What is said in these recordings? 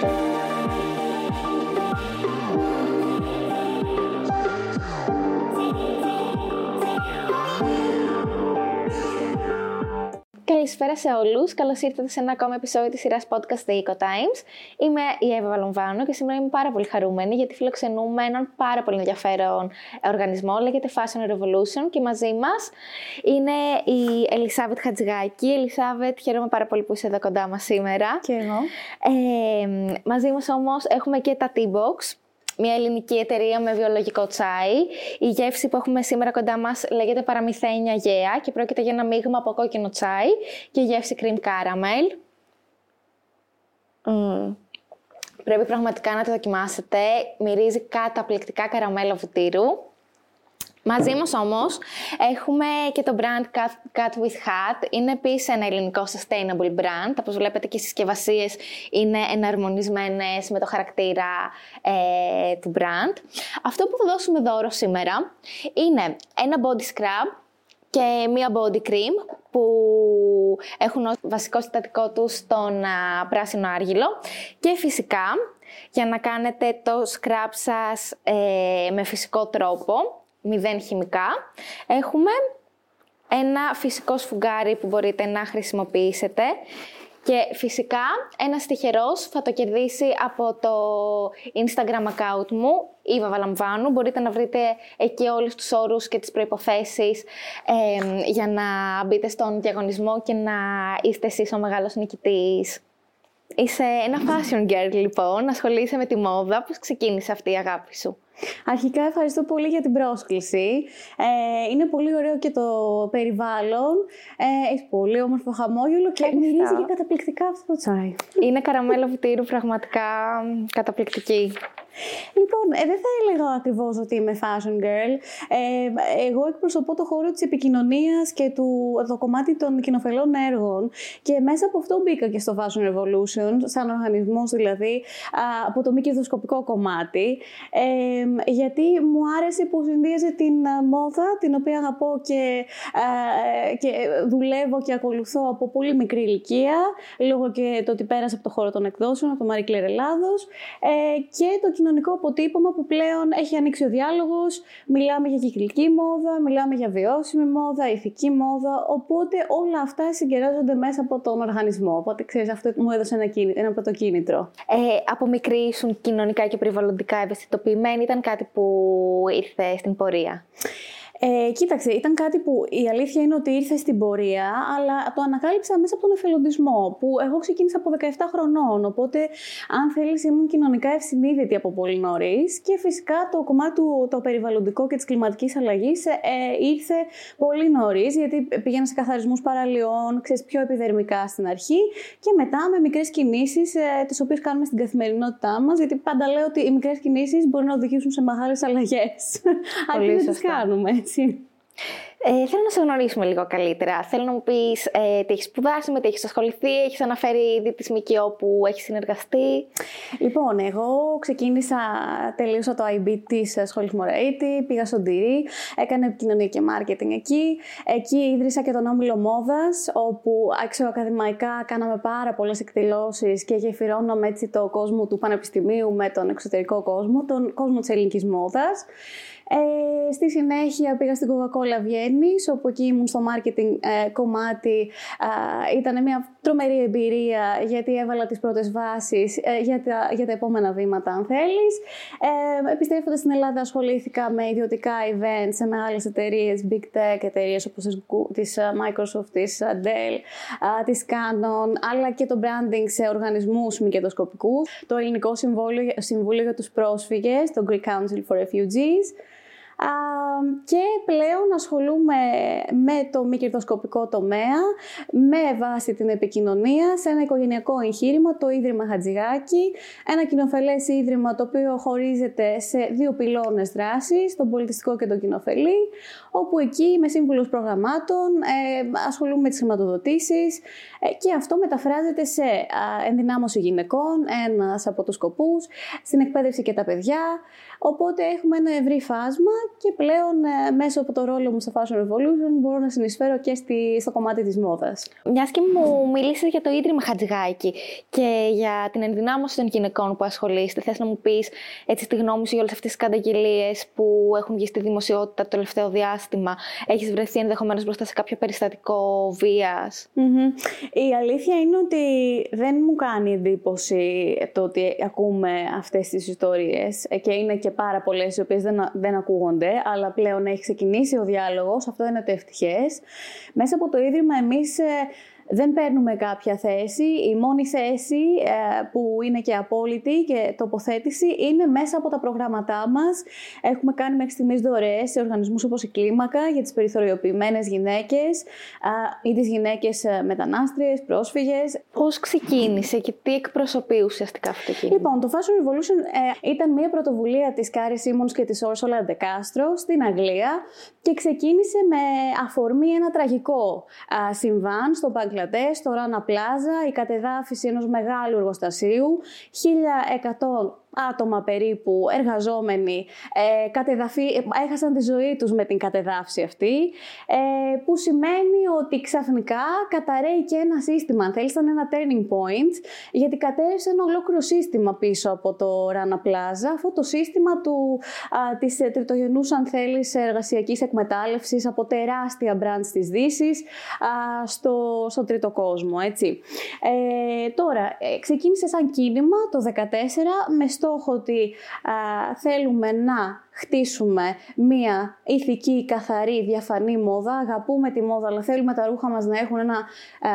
thank you Καλησπέρα σε όλους. Καλώς ήρθατε σε ένα ακόμα επεισόδιο της σειράς podcast The Eco Times. Είμαι η Εύα Βαλομβάνου και σήμερα είμαι πάρα πολύ χαρούμενη γιατί φιλοξενούμε έναν πάρα πολύ ενδιαφέρον οργανισμό. Λέγεται Fashion Revolution και μαζί μας είναι η Ελισάβετ Χατζηγάκη. Ελισάβετ, χαίρομαι πάρα πολύ που είσαι εδώ κοντά μας σήμερα. Και εγώ. Ε, μαζί μας όμως έχουμε και τα T-Box μια ελληνική εταιρεία με βιολογικό τσάι. Η γεύση που έχουμε σήμερα κοντά μας λέγεται παραμυθένια γέα και πρόκειται για ένα μείγμα από κόκκινο τσάι και γεύση cream caramel. Mm. Πρέπει πραγματικά να το δοκιμάσετε. Μυρίζει καταπληκτικά καραμέλο βουτύρου. Μαζί μας όμως έχουμε και το brand Cut, with Hat. Είναι επίσης ένα ελληνικό sustainable brand. Όπως βλέπετε και οι συσκευασίες είναι εναρμονισμένες με το χαρακτήρα ε, του brand. Αυτό που θα δώσουμε δώρο σήμερα είναι ένα body scrub και μία body cream που έχουν ως βασικό συστατικό τους τον πράσινο άργυλο και φυσικά για να κάνετε το scrub σας ε, με φυσικό τρόπο μηδέν χημικά. Έχουμε ένα φυσικό σφουγγάρι που μπορείτε να χρησιμοποιήσετε και φυσικά ένας τυχερός θα το κερδίσει από το Instagram account μου, η Βαβαλαμβάνου. Μπορείτε να βρείτε εκεί όλους τους όρους και τις προϋποθέσεις για να μπείτε στον διαγωνισμό και να είστε εσείς ο μεγάλος νικητής. Είσαι ένα fashion girl λοιπόν, ασχολείσαι με τη μόδα. Πώς ξεκίνησε αυτή η αγάπη σου; Αρχικά ευχαριστώ πολύ για την πρόσκληση. Ε, είναι πολύ ωραίο και το περιβάλλον. Ε, έχει πολύ όμορφο χαμόγελο και μυρίζει και καταπληκτικά αυτό το τσάι. Είναι καραμέλο βουτύρου πραγματικά καταπληκτική. Λοιπόν, ε, δεν θα έλεγα ακριβώς ότι είμαι fashion girl. Ε, εγώ εκπροσωπώ το χώρο της επικοινωνίας και του, το κομμάτι των κοινοφελών έργων. Και μέσα από αυτό μπήκα και στο Fashion Revolution, σαν οργανισμός δηλαδή, από το μη κερδοσκοπικό κομμάτι. Ε, γιατί μου άρεσε που συνδύαζε την μόδα, την οποία αγαπώ και, και δουλεύω και ακολουθώ από πολύ μικρή ηλικία, λόγω και το ότι πέρασα από το χώρο των εκδόσεων, από το Marie Claire Ελλάδος, ε, και το κοινωνικό αποτύπωμα που πλέον έχει ανοίξει ο διάλογος. Μιλάμε για κυκλική μόδα, μιλάμε για βιώσιμη μόδα, ηθική μόδα. Οπότε όλα αυτά συγκεράζονται μέσα από τον οργανισμό. Οπότε ξέρεις, αυτό μου έδωσε ένα, κίνητρο, ένα πρωτοκίνητρο. Ε, από μικρή ήσουν κοινωνικά και περιβαλλοντικά ευαισθητοποιημένη, ήταν κάτι που ήρθε στην πορεία. Ε, κοίταξε, ήταν κάτι που η αλήθεια είναι ότι ήρθε στην πορεία, αλλά το ανακάλυψα μέσα από τον εθελοντισμό, που εγώ ξεκίνησα από 17 χρονών. Οπότε, αν θέλεις, ήμουν κοινωνικά ευσυνείδητη από πολύ νωρίς. Και φυσικά το κομμάτι του το περιβαλλοντικό και της κλιματικής αλλαγής ε, ήρθε πολύ νωρίς, γιατί πήγαινα σε καθαρισμούς παραλίων, ξέρεις πιο επιδερμικά στην αρχή, και μετά με μικρές κινήσεις, ε, τις οποίες κάνουμε στην καθημερινότητά μας, γιατί πάντα λέω ότι οι μικρές κινήσεις μπορεί να οδηγήσουν σε μεγάλες αλλαγές. Αρκεί να τις κάνουμε. Έτσι. Ε, θέλω να σε γνωρίσουμε λίγο καλύτερα. Θέλω να μου πεις ε, τι έχεις σπουδάσει, με τι έχεις ασχοληθεί, έχεις αναφέρει ήδη τη ΜΚΟ που έχεις συνεργαστεί. Λοιπόν, εγώ ξεκίνησα, τελείωσα το IB της σχολή Μωραίτη, πήγα στον Τυρί, έκανα επικοινωνία και marketing εκεί. Εκεί ίδρυσα και τον Όμιλο Μόδας, όπου αξιοακαδημαϊκά κάναμε πάρα πολλές εκδηλώσεις και γεφυρώναμε έτσι το κόσμο του πανεπιστημίου με τον εξωτερικό κόσμο, τον κόσμο της ελληνικής μόδας. Ε, στη συνέχεια πήγα στην Coca-Cola Βιέννη, όπου εκεί ήμουν στο marketing ε, κομμάτι. Ε, ήταν μια τρομερή εμπειρία, γιατί έβαλα τις πρώτες βάσεις ε, για, τα, για τα επόμενα βήματα, αν θέλεις. Ε, επιστρέφοντας στην Ελλάδα, ασχολήθηκα με ιδιωτικά events σε μεγάλες εταιρείες, big tech εταιρείες όπως της Microsoft, της Dell, της Canon, αλλά και το branding σε οργανισμούς μη το Ελληνικό Συμβούλιο, Συμβούλιο για τους Πρόσφυγες, το Greek Council for Refugees, και πλέον ασχολούμαι με το μη κερδοσκοπικό τομέα με βάση την επικοινωνία σε ένα οικογενειακό εγχείρημα, το Ίδρυμα Χατζηγάκη, ένα κοινοφελές ίδρυμα το οποίο χωρίζεται σε δύο πυλώνες δράσης, τον πολιτιστικό και τον κοινοφελή, όπου εκεί είμαι σύμβουλος προγραμμάτων, ε, ασχολούμαι με τις χρηματοδοτήσεις ε, και αυτό μεταφράζεται σε ενδυνάμωση γυναικών, ένας από τους σκοπούς, στην εκπαίδευση και τα παιδιά, οπότε έχουμε ένα ευρύ φάσμα και πλέον ε, μέσα από το ρόλο μου στο Fashion Revolution μπορώ να συνεισφέρω και στη, στο κομμάτι της μόδας. Μιας και μου μίλησες για το Ίδρυμα Χατζηγάκη και για την ενδυνάμωση των γυναικών που ασχολείστε, θες να μου πεις έτσι τη γνώμη σου για όλες αυτές τις καταγγελίες που έχουν βγει στη δημοσιότητα το τελευταίο διάστημα. Έχεις βρεθεί ενδεχομένως μπροστά σε κάποιο περιστατικό βίας; Η αλήθεια είναι ότι δεν μου κάνει εντύπωση το ότι ακούμε αυτές τις ιστορίες και είναι και πάρα πολλές οι οποίες δεν, δεν ακούγονται, αλλά πλέον έχει ξεκινήσει ο διάλογος, αυτό είναι το ευτυχές. Μέσα από το Ίδρυμα εμείς ε, δεν παίρνουμε κάποια θέση. Η μόνη θέση ε, που είναι και απόλυτη και τοποθέτηση είναι μέσα από τα προγράμματά μας. Έχουμε κάνει μέχρι στιγμής δωρεές σε οργανισμούς όπως η Κλίμακα για τις περιθωριοποιημένες γυναίκες ή τις γυναίκες ε, μετανάστριες, πρόσφυγες. Πώς ξεκίνησε και τι εκπροσωπεί ουσιαστικά αυτό το κίνημα. Λοιπόν, το Fashion Revolution ε, ήταν μια πρωτοβουλία της Carry Somers και της Orsola De Castro στην Αγγλία και ξεκίνησε με αφορμή ένα τραγικό συμβάν στο Μπανγκλαντές στο Rana Plaza, η κατεδάφιση ενός μεγάλου εργοστασίου, 1100 άτομα περίπου εργαζόμενοι ε, κατεδαφή, έχασαν τη ζωή τους με την κατεδάφιση αυτή, ε, που σημαίνει ότι ξαφνικά καταραίει και ένα σύστημα, αν θέλεις, ήταν ένα turning point, γιατί κατέρευσε ένα ολόκληρο σύστημα πίσω από το Ράνα Πλάζα, αυτό το σύστημα του, α, της τριτογενούς, αν θέλεις, εργασιακής εκμετάλλευσης από τεράστια brands της δύσης στο, στο τρίτο κόσμο, έτσι. Ε, τώρα, ε, ξεκίνησε σαν κίνημα το 2014 με στόχο ότι θέλουμε να χτίσουμε μία ηθική, καθαρή, διαφανή μόδα. Αγαπούμε τη μόδα, αλλά θέλουμε τα ρούχα μας να έχουν ένα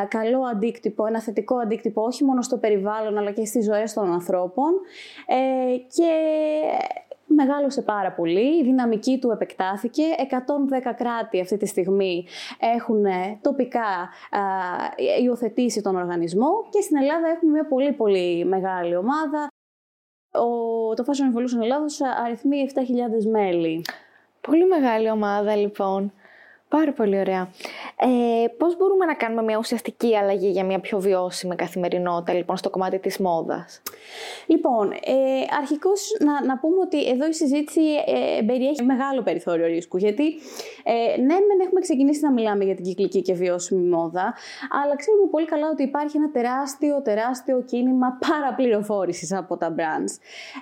καλό αντίκτυπο, ένα θετικό αντίκτυπο, όχι μόνο στο περιβάλλον, αλλά και στις ζωές των ανθρώπων. Ε, και μεγάλωσε πάρα πολύ, η δυναμική του επεκτάθηκε. 110 κράτη αυτή τη στιγμή έχουν τοπικά υιοθετήσει τον οργανισμό και στην Ελλάδα έχουμε μια πολύ πολύ μεγάλη ομάδα ο, το Fashion Revolution Ελλάδος αριθμεί 7.000 μέλη. Πολύ μεγάλη ομάδα λοιπόν. Πάρα πολύ ωραία. Ε, πώς μπορούμε να κάνουμε μια ουσιαστική αλλαγή για μια πιο βιώσιμη καθημερινότητα λοιπόν στο κομμάτι της μόδας; Λοιπόν, ε, αρχικώς να, να πούμε ότι εδώ η συζήτηση ε, περιέχει μεγάλο περιθώριο ρίσκου γιατί ε, ναι μεν έχουμε ξεκινήσει να μιλάμε για την κυκλική και βιώσιμη μόδα αλλά ξέρουμε πολύ καλά ότι υπάρχει ένα τεράστιο τεράστιο κίνημα παραπληροφόρησης από τα brands.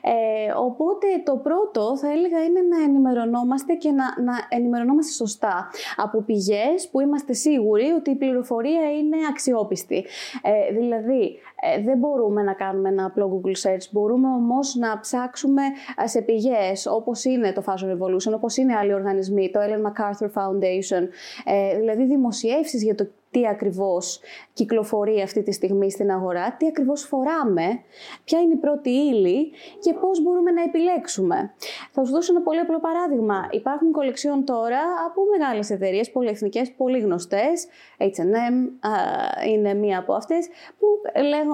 Ε, οπότε το πρώτο θα έλεγα είναι να ενημερωνόμαστε και να, να ενημερωνόμαστε σωστά από πηγές που είμαστε σίγουροι ότι η πληροφορία είναι αξιόπιστη. Ε, δηλαδή, ε, δεν μπορούμε να κάνουμε ένα απλό Google search, μπορούμε όμως να ψάξουμε ε, σε πηγές όπως είναι το Fashion Revolution, όπως είναι άλλοι οργανισμοί, το Ellen MacArthur Foundation, ε, δηλαδή δημοσιεύσεις για το τι ακριβώς κυκλοφορεί αυτή τη στιγμή στην αγορά, τι ακριβώς φοράμε, ποια είναι η πρώτη ύλη και πώς μπορούμε να επιλέξουμε. Θα σου δώσω ένα πολύ απλό παράδειγμα. Υπάρχουν κολεξιόν τώρα από μεγάλες εταιρείες, πολυεθνικές, πολύ γνωστές, H&M είναι μία από αυτές, που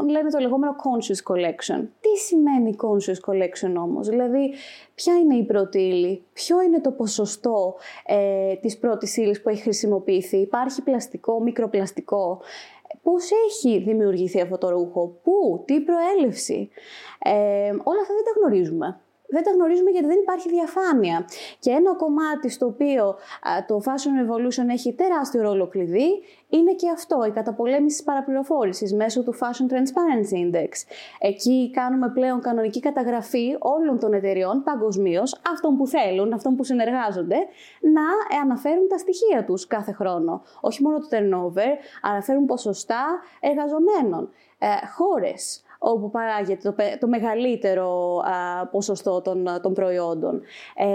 λένε το λεγόμενο conscious collection. Τι σημαίνει conscious collection όμως, δηλαδή ποια είναι η πρώτη ύλη, ποιο είναι το ποσοστό ε, της πρώτης ύλης που έχει χρησιμοποιηθεί, υπάρχει πλαστικό, μικροπλαστικό, πώς έχει δημιουργηθεί αυτό το ρούχο, πού, τι προέλευση; Ε, όλα αυτά δεν τα γνωρίζουμε δεν τα γνωρίζουμε γιατί δεν υπάρχει διαφάνεια. Και ένα κομμάτι στο οποίο το Fashion Revolution έχει τεράστιο ρόλο κλειδί είναι και αυτό, η καταπολέμηση της παραπληροφόρησης μέσω του Fashion Transparency Index. Εκεί κάνουμε πλέον κανονική καταγραφή όλων των εταιριών παγκοσμίως, αυτών που θέλουν, αυτών που συνεργάζονται, να αναφέρουν τα στοιχεία τους κάθε χρόνο. Όχι μόνο το turnover, αναφέρουν ποσοστά εργαζομένων, ε, χώρες, όπου παράγεται το, το μεγαλύτερο ποσοστό των, των προϊόντων. Ε,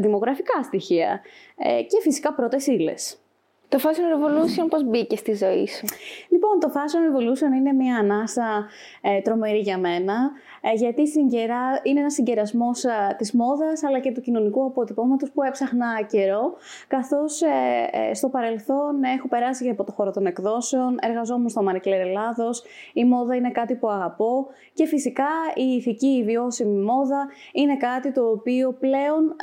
δημογραφικά στοιχεία ε, και φυσικά πρώτες ύλες. Το Fashion Revolution πώς μπήκε στη ζωή σου; Λοιπόν, το Fashion Revolution είναι μια ανάσα ε, τρομερή για μένα, ε, γιατί συγκερά, είναι ένας συγκερασμός ε, της μόδας, αλλά και του κοινωνικού αποτυπώματος που έψαχνα καιρό, καθώς ε, ε, στο παρελθόν έχω περάσει από το χώρο των εκδόσεων, εργαζόμουν στο Μαρεκλέρ Ελλάδος, η μόδα είναι κάτι που αγαπώ και φυσικά η ηθική, η βιώσιμη μόδα είναι κάτι το οποίο πλέον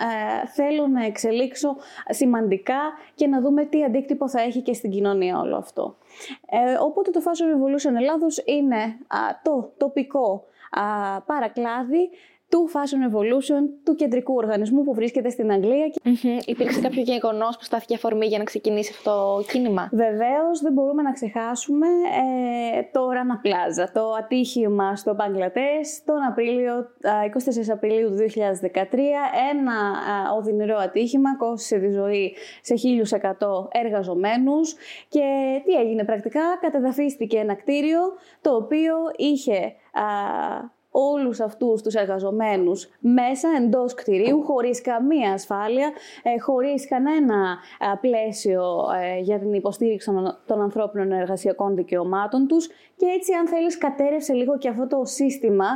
θέλω να εξελίξω σημαντικά και να δούμε τι αντίκτυπο θα έχει και στην κοινωνία όλο αυτό. Ε, οπότε το Fashion Revolution Ελλάδος είναι το τοπικό α, παρακλάδι του Fashion Revolution, του κεντρικού οργανισμού που βρίσκεται στην Αγγλία. Mm-hmm. Υπήρξε κάποιο γεγονός που στάθηκε αφορμή για να ξεκινήσει αυτό το κίνημα; Βεβαίως, δεν μπορούμε να ξεχάσουμε ε, το Rana Plaza, το ατύχημα στο Μπαγκλατές τον Απρίλιο, 24 Απριλίου του 2013. Ένα οδυνηρό ατύχημα κόστησε τη ζωή σε 1.100 εργαζομένους και τι έγινε πρακτικά, κατεδαφίστηκε ένα κτίριο το οποίο είχε uh, όλους αυτούς τους εργαζομένους μέσα εντός κτηρίου χωρίς καμία ασφάλεια, ε, χωρίς κανένα πλαίσιο ε, για την υποστήριξη των ανθρώπινων εργασιακών δικαιωμάτων τους και έτσι αν θέλεις κατέρευσε λίγο και αυτό το σύστημα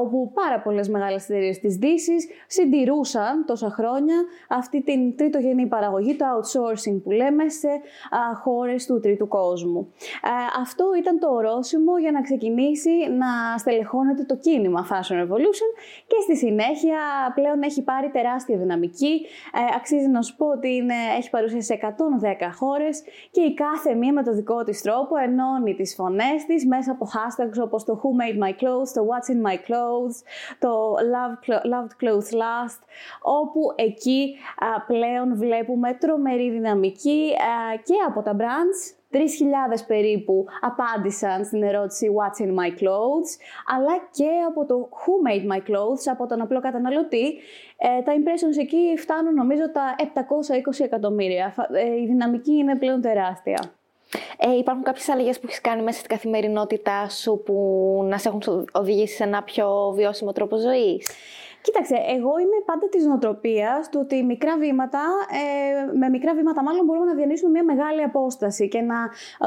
όπου πάρα πολλές μεγάλες εταιρείες της δύσης συντηρούσαν τόσα χρόνια αυτή την τρίτογενή παραγωγή, το outsourcing που λέμε σε χώρες του τρίτου κόσμου. Αυτό ήταν το ορόσημο για να ξεκινήσει να στελεχώνεται το κίνημα Fashion Revolution και στη συνέχεια πλέον έχει πάρει τεράστια δυναμική. Ε, αξίζει να σου πω ότι είναι, έχει παρουσία σε 110 χώρες και η κάθε μία με το δικό της τρόπο ενώνει τις φωνές της μέσα από hashtags όπως το Who Made My Clothes, το What's in My Clothes, το Loved Clothes Last, όπου εκεί πλέον βλέπουμε τρομερή δυναμική και από τα brands 3.000 περίπου απάντησαν στην ερώτηση What's in my clothes, αλλά και από το Who made my clothes, από τον απλό καταναλωτή. Ε, τα impressions εκεί φτάνουν νομίζω τα 720 εκατομμύρια. Ε, η δυναμική είναι πλέον τεράστια. Ε, υπάρχουν κάποιες αλλαγές που έχεις κάνει μέσα στην καθημερινότητά σου που να σε έχουν οδηγήσει σε ένα πιο βιώσιμο τρόπο ζωής; Κοίταξε, εγώ είμαι πάντα της νοοτροπίας του ότι μικρά βήματα, ε, με μικρά βήματα μάλλον μπορούμε να διανύσουμε μια μεγάλη απόσταση και να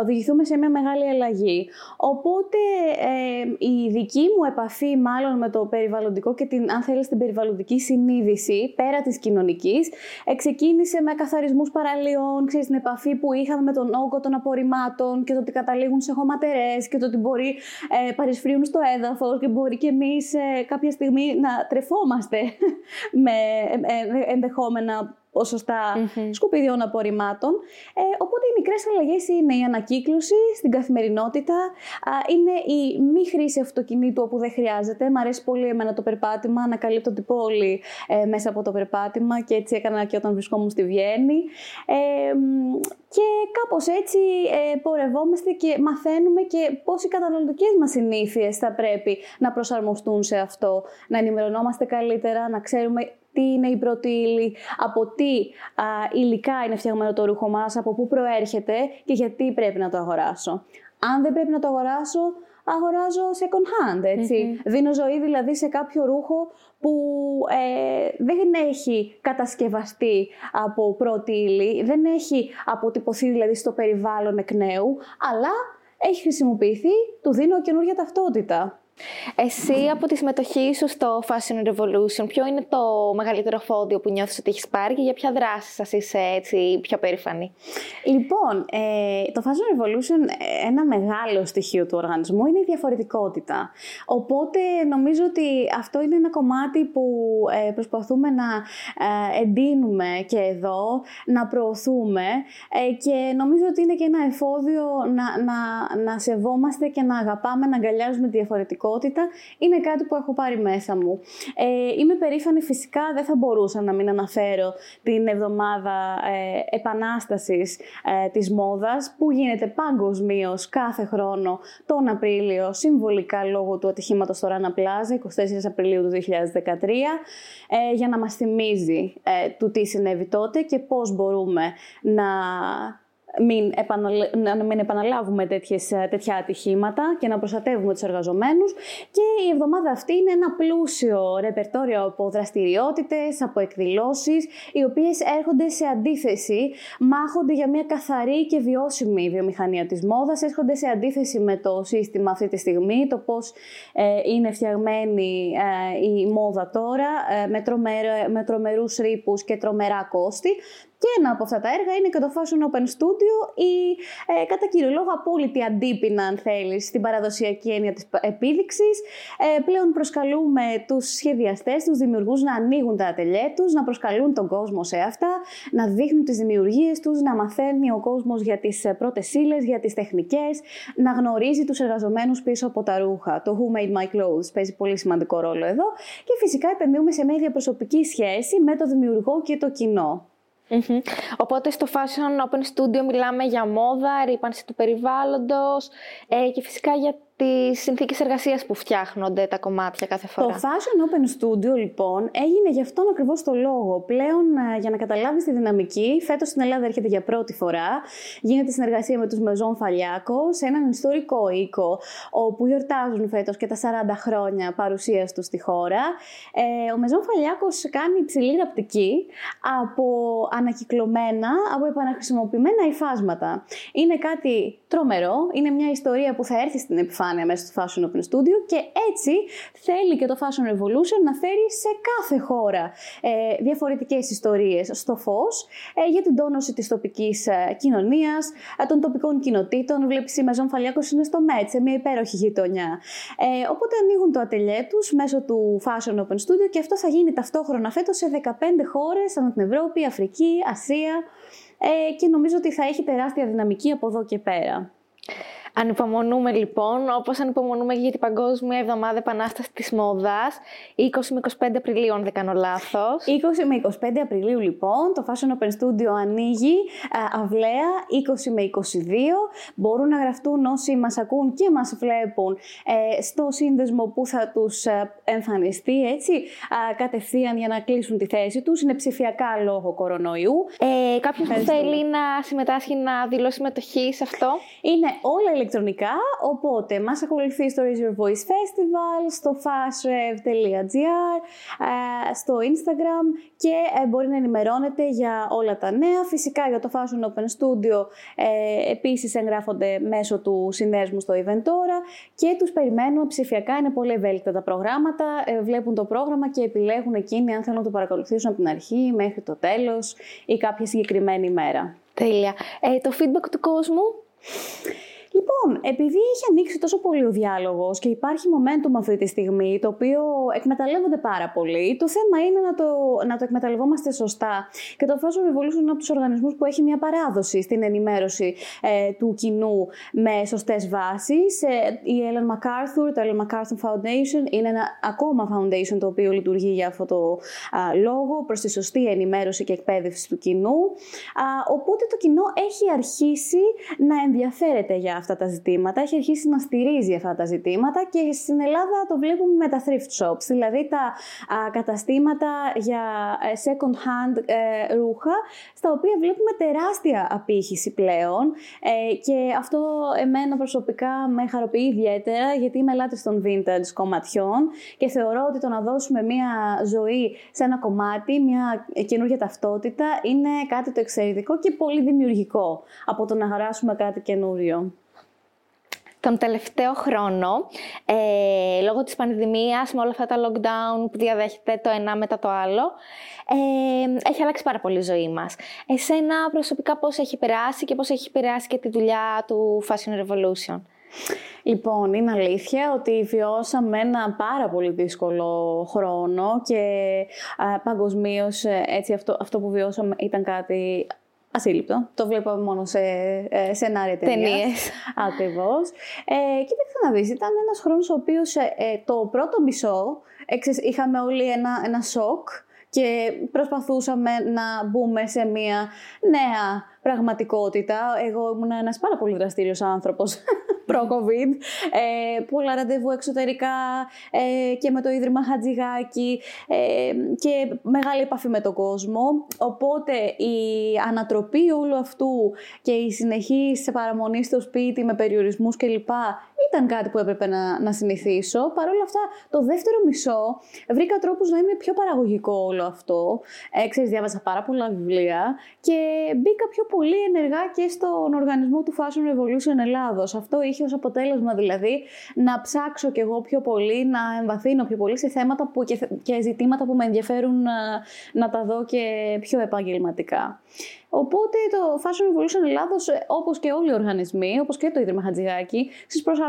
οδηγηθούμε σε μια μεγάλη αλλαγή. Οπότε ε, η δική μου επαφή μάλλον με το περιβαλλοντικό και την, αν θέλεις, την περιβαλλοντική συνείδηση πέρα της κοινωνικής ξεκίνησε με καθαρισμούς παραλίων, ξέρεις, την επαφή που είχαμε με τον όγκο των απορριμμάτων και το ότι καταλήγουν σε χωματερές και το ότι μπορεί ε, παρισφρίουν στο έδαφος και μπορεί και εμείς ε, κάποια στιγμή να τρεφόμαστε με ε, ε, ενδεχόμενα ποσοστά mm-hmm. σκουπιδιών απορριμμάτων. Ε, οπότε οι μικρές αλλαγές είναι η ανακύκλωση στην καθημερινότητα, είναι η μη χρήση αυτοκινήτου όπου δεν χρειάζεται. Μ' αρέσει πολύ εμένα το περπάτημα, ανακαλύπτω την πόλη ε, μέσα από το περπάτημα και έτσι έκανα και όταν βρισκόμουν στη Βιέννη. Ε, και κάπως έτσι ε, πορευόμαστε και μαθαίνουμε και πώς οι καταναλωτικές μας συνήθειες θα πρέπει να προσαρμοστούν σε αυτό, να ενημερωνόμαστε καλύτερα, να ξέρουμε τι είναι η πρώτη ύλη, από τι α, υλικά είναι φτιαγμένο το ρούχο μας, από πού προέρχεται και γιατί πρέπει να το αγοράσω. Αν δεν πρέπει να το αγοράσω, αγοράζω second hand, ετσι Δίνω ζωή δηλαδή σε κάποιο ρούχο που ε, δεν έχει κατασκευαστεί από πρώτη ύλη, δεν έχει αποτυπωθεί δηλαδή στο περιβάλλον εκ νέου, αλλά έχει χρησιμοποιηθεί, του δίνω καινούργια ταυτότητα. Εσύ από τη συμμετοχή σου στο Fashion Revolution, ποιο είναι το μεγαλύτερο φόντιο που νιώθεις ότι έχεις πάρει και για ποια δράση σας είσαι έτσι πιο περήφανη; Λοιπόν, ε, το Fashion Revolution, ένα μεγάλο στοιχείο του οργανισμού είναι η διαφορετικότητα. Οπότε νομίζω ότι αυτό είναι ένα κομμάτι που ε, προσπαθούμε να ε, εντείνουμε και εδώ, να προωθούμε ε, και νομίζω ότι είναι και ένα εφόδιο να, να, να σεβόμαστε και να αγαπάμε, να αγκαλιάζουμε τη διαφορετικότητα είναι κάτι που έχω πάρει μέσα μου. Ε, είμαι περήφανη φυσικά, δεν θα μπορούσα να μην αναφέρω την εβδομάδα ε, επανάστασης ε, της μόδας που γίνεται παγκοσμίως κάθε χρόνο τον Απρίλιο συμβολικά λόγω του ατυχήματος στο Ράνα Πλάζα 24 Απριλίου του 2013 ε, για να μας θυμίζει ε, του τι συνέβη τότε και πώς μπορούμε να μην να μην επαναλάβουμε τέτοιες, ε, τέτοια ατυχήματα και να προστατεύουμε τους εργαζομένους. Και η εβδομάδα αυτή είναι ένα πλούσιο ρεπερτόριο από δραστηριότητες, από εκδηλώσεις, οι οποίες έρχονται σε αντίθεση, μάχονται για μια καθαρή και βιώσιμη βιομηχανία της μόδας, έρχονται σε αντίθεση με το σύστημα αυτή τη στιγμή, το πώς ε, είναι φτιαγμένη ε, η μόδα τώρα, με, τρομερ, με τρομερούς ρήπους και τρομερά κόστη Και ένα από αυτά τα έργα είναι και το Fashion Open Studio, η ε, κατά κύριο λόγο απόλυτη αντίπεινα, αν θέλεις, στην παραδοσιακή έννοια της επίδειξης. Ε, πλέον προσκαλούμε τους σχεδιαστές, τους δημιουργούς να ανοίγουν τα ατελιέ τους, να προσκαλούν τον κόσμο σε αυτά, να δείχνουν τις δημιουργίες τους, να μαθαίνει ο κόσμος για τις ε, πρώτες ύλες, για τις τεχνικές, να γνωρίζει τους εργαζομένους πίσω από τα ρούχα. Το Who Made My Clothes παίζει πολύ σημαντικό ρόλο εδώ. Και φυσικά επενδύουμε σε μια διαπροσωπική σχέση με το δημιουργό και το κοινό. Οπότε στο Fashion Open Studio μιλάμε για μόδα, ρήπανση του περιβάλλοντος ε, και φυσικά για τις συνθήκες εργασίας που φτιάχνονται τα κομμάτια κάθε φορά. Το Fashion Open Studio, λοιπόν, έγινε γι' αυτόν ακριβώς το λόγο. Πλέον, ε, για να καταλάβεις τη δυναμική, φέτος στην Ελλάδα έρχεται για πρώτη φορά. Γίνεται συνεργασία με τους Μεζόν Φαλιάκο σε έναν ιστορικό οίκο, όπου γιορτάζουν φέτος και τα 40 χρόνια παρουσίας τους στη χώρα. Ε, ο Μεζόν Φαλιάκος κάνει υψηλή ραπτική από ανακυκλωμένα, από επαναχρησιμοποιημένα υφάσματα. Είναι κάτι τρομερό. Είναι μια ιστορία που θα έρθει στην επιφάνεια επιφάνεια μέσα στο Fashion Open Studio και έτσι θέλει και το Fashion Revolution να φέρει σε κάθε χώρα ε, διαφορετικές ιστορίες στο φως ε, για την τόνωση της τοπικής ε, κοινωνίας, ε, των τοπικών κοινοτήτων. Βλέπεις η Μεζόν Φαλιάκος είναι στο ΜΕΤ, σε μια υπέροχη γειτονιά. Ε, οπότε ανοίγουν το ατελιέ τους μέσω του Fashion Open Studio και αυτό θα γίνει ταυτόχρονα φέτος σε 15 χώρες ανά την Ευρώπη, Αφρική, Ασία ε, και νομίζω ότι θα έχει τεράστια δυναμική από εδώ και πέρα. Ανυπομονούμε λοιπόν, όπως ανυπομονούμε για την Παγκόσμια Εβδομάδα Επανάστασης της Μόδας, 20 με 25 Απριλίου, αν δεν κάνω λάθος. 20 με 25 Απριλίου λοιπόν, το Fashion Open Studio ανοίγει ε, αυλαία 20 με 22. Μπορούν να γραφτούν όσοι μας ακούν και μας βλέπουν ε, στο σύνδεσμο που θα τους ε, εμφανιστεί έτσι, κατευθείαν για να κλείσουν τη θέση τους. Είναι ψηφιακά λόγω κορονοϊού. Ε, κάποιος που θέλει να συμμετάσχει να δηλώσει συμμετοχή σε αυτό; Είναι όλα ηλεκτρονικά, οπότε μας ακολουθεί στο Raise Your Voice Festival, στο fastrev.gr, ε, στο Instagram και ε, μπορεί να ενημερώνετε για όλα τα νέα. Φυσικά για το Fashion Open Studio ε, επίσης εγγράφονται μέσω του συνδέσμου στο Eventora και τους περιμένουμε ψηφιακά, είναι πολύ ευέλικτα τα προγράμματα, βλέπουν το πρόγραμμα και επιλέγουν εκείνοι αν θέλουν να το παρακολουθήσουν από την αρχή μέχρι το τέλος ή κάποια συγκεκριμένη ημέρα. Τέλεια. Ε, το feedback του κόσμου; Λοιπόν, επειδή έχει ανοίξει τόσο πολύ ο διάλογος και υπάρχει momentum αυτή τη στιγμή, το οποίο εκμεταλλεύονται πάρα πολύ, το θέμα είναι να το, να το εκμεταλλευόμαστε σωστά. Και το Fashion Revolution είναι από τους οργανισμούς που έχει μια παράδοση στην ενημέρωση ε, του κοινού με σωστές βάσεις. Ε, η Ellen MacArthur, το Ellen MacArthur Foundation, είναι ένα ακόμα foundation το οποίο λειτουργεί για αυτό το α, λόγο, προς τη σωστή ενημέρωση και εκπαίδευση του κοινού. Α, οπότε το κοινό έχει αρχίσει να ενδιαφέρεται για αυτά τα ζητήματα, έχει αρχίσει να στηρίζει αυτά τα ζητήματα και στην Ελλάδα το βλέπουμε με τα thrift shops, δηλαδή τα καταστήματα για ε, second hand ε, ρούχα, στα οποία βλέπουμε τεράστια απήχηση πλέον ε, και αυτό εμένα προσωπικά με χαροποιεί ιδιαίτερα γιατί είμαι λάτρης των vintage κομματιών και θεωρώ ότι το να δώσουμε μια ζωή σε ένα κομμάτι, μια καινούργια ταυτότητα είναι κάτι το εξαιρετικό και πολύ δημιουργικό από το να χαράσουμε κάτι καινούριο τον τελευταίο χρόνο, ε, λόγω της πανδημίας, με όλα αυτά τα lockdown που διαδέχεται το ένα μετά το άλλο, ε, έχει αλλάξει πάρα πολύ η ζωή μας. Εσένα προσωπικά πώς έχει περάσει και πώς έχει περάσει και τη δουλειά του Fashion Revolution; Λοιπόν, είναι αλήθεια ότι βιώσαμε ένα πάρα πολύ δύσκολο χρόνο και παγκοσμίως έτσι αυτό, αυτό που βιώσαμε ήταν κάτι ασύλληπτο. Το βλέπαμε μόνο σε ε, σενάρια ταινία. Ακριβώς. Ε, κοίταξε να δεις, ήταν ένας χρόνος ο οποίος ε, ε, το πρώτο μισό είχαμε όλοι ένα, ένα σοκ και προσπαθούσαμε να μπούμε σε μια νέα πραγματικότητα. Εγώ ήμουν ένας πάρα πολύ δραστήριος άνθρωπος προ-COVID. Ε, πολλά ραντεβού εξωτερικά ε, και με το Ίδρυμα Χατζηγάκη ε, και μεγάλη επαφή με τον κόσμο. Οπότε η ανατροπή όλου αυτού και η συνεχής παραμονή στο σπίτι με περιορισμούς κλπ. Ήταν κάτι που έπρεπε να, να συνηθίσω. Παρ' όλα αυτά, το δεύτερο μισό βρήκα τρόπους να είναι πιο παραγωγικό όλο αυτό. Ε, ξέρεις, διάβασα πάρα πολλά βιβλία και μπήκα πιο πολύ ενεργά και στον οργανισμό του Fashion Revolution Ελλάδος. Αυτό είχε ως αποτέλεσμα δηλαδή να ψάξω κι εγώ πιο πολύ, να εμβαθύνω πιο πολύ σε θέματα που και, και ζητήματα που με ενδιαφέρουν να, να τα δω και πιο επαγγελματικά. Οπότε το Fashion Revolution Ελλάδος, ε, όπως και όλοι οι οργανισμοί, όπως και το Ίδρυμα Χατζηγάκη,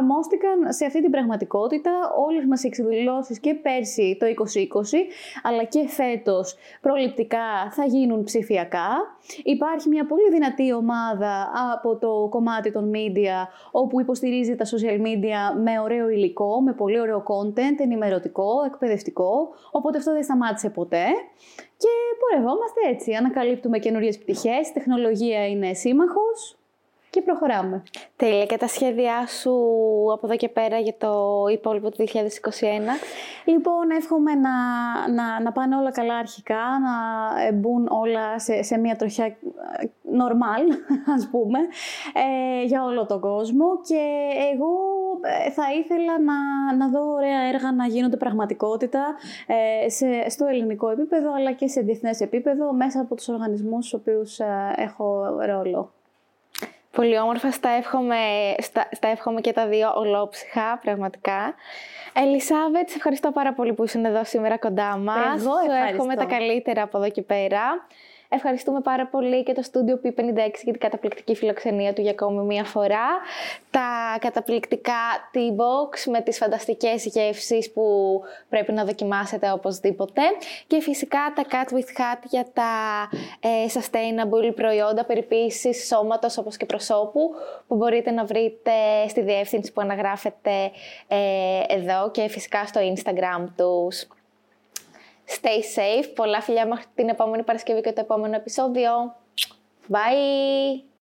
προσαρμόστηκαν σε αυτή την πραγματικότητα. Όλες μας οι εκδηλώσεις και πέρσι το 2020, αλλά και φέτος προληπτικά θα γίνουν ψηφιακά. Υπάρχει μια πολύ δυνατή ομάδα από το κομμάτι των media, όπου υποστηρίζει τα social media με ωραίο υλικό, με πολύ ωραίο content, ενημερωτικό, εκπαιδευτικό, οπότε αυτό δεν σταμάτησε ποτέ. Και πορευόμαστε έτσι, ανακαλύπτουμε καινούριες πτυχές, η τεχνολογία είναι σύμμαχος και προχωράμε. Τέλεια. Και τα σχέδιά σου από εδώ και πέρα για το υπόλοιπο του 2021. Λοιπόν, εύχομαι να, να, να πάνε όλα καλά αρχικά, να μπουν όλα σε, σε μια τροχιά normal, ας πούμε, ε, για όλο τον κόσμο. Και εγώ ε, θα ήθελα να, να δω ωραία έργα να γίνονται πραγματικότητα ε, σε, στο ελληνικό επίπεδο, αλλά και σε διεθνές επίπεδο, μέσα από τους οργανισμούς στους οποίους ε, έχω ρόλο. Πολύ όμορφα, στα εύχομαι, στα, στα εύχομαι και τα δύο ολόψυχα, πραγματικά. Ελισάβετ, σε ευχαριστώ πάρα πολύ που ήσουν εδώ σήμερα κοντά μας. Εγώ ευχαριστώ. εύχομαι τα καλύτερα από εδώ και πέρα. Ευχαριστούμε πάρα πολύ και το στούντιο P56 για την καταπληκτική φιλοξενία του για ακόμη μία φορά. Τα καταπληκτικά T-Box με τις φανταστικές γεύσεις που πρέπει να δοκιμάσετε οπωσδήποτε. Και φυσικά τα Cat with Hat για τα ε, sustainable προϊόντα περιποίησης σώματος όπως και προσώπου που μπορείτε να βρείτε στη διεύθυνση που αναγράφετε ε, εδώ και φυσικά στο Instagram τους. Stay safe. Πολλά φιλιά μέχρι την επόμενη Παρασκευή και το επόμενο επεισόδιο. Bye!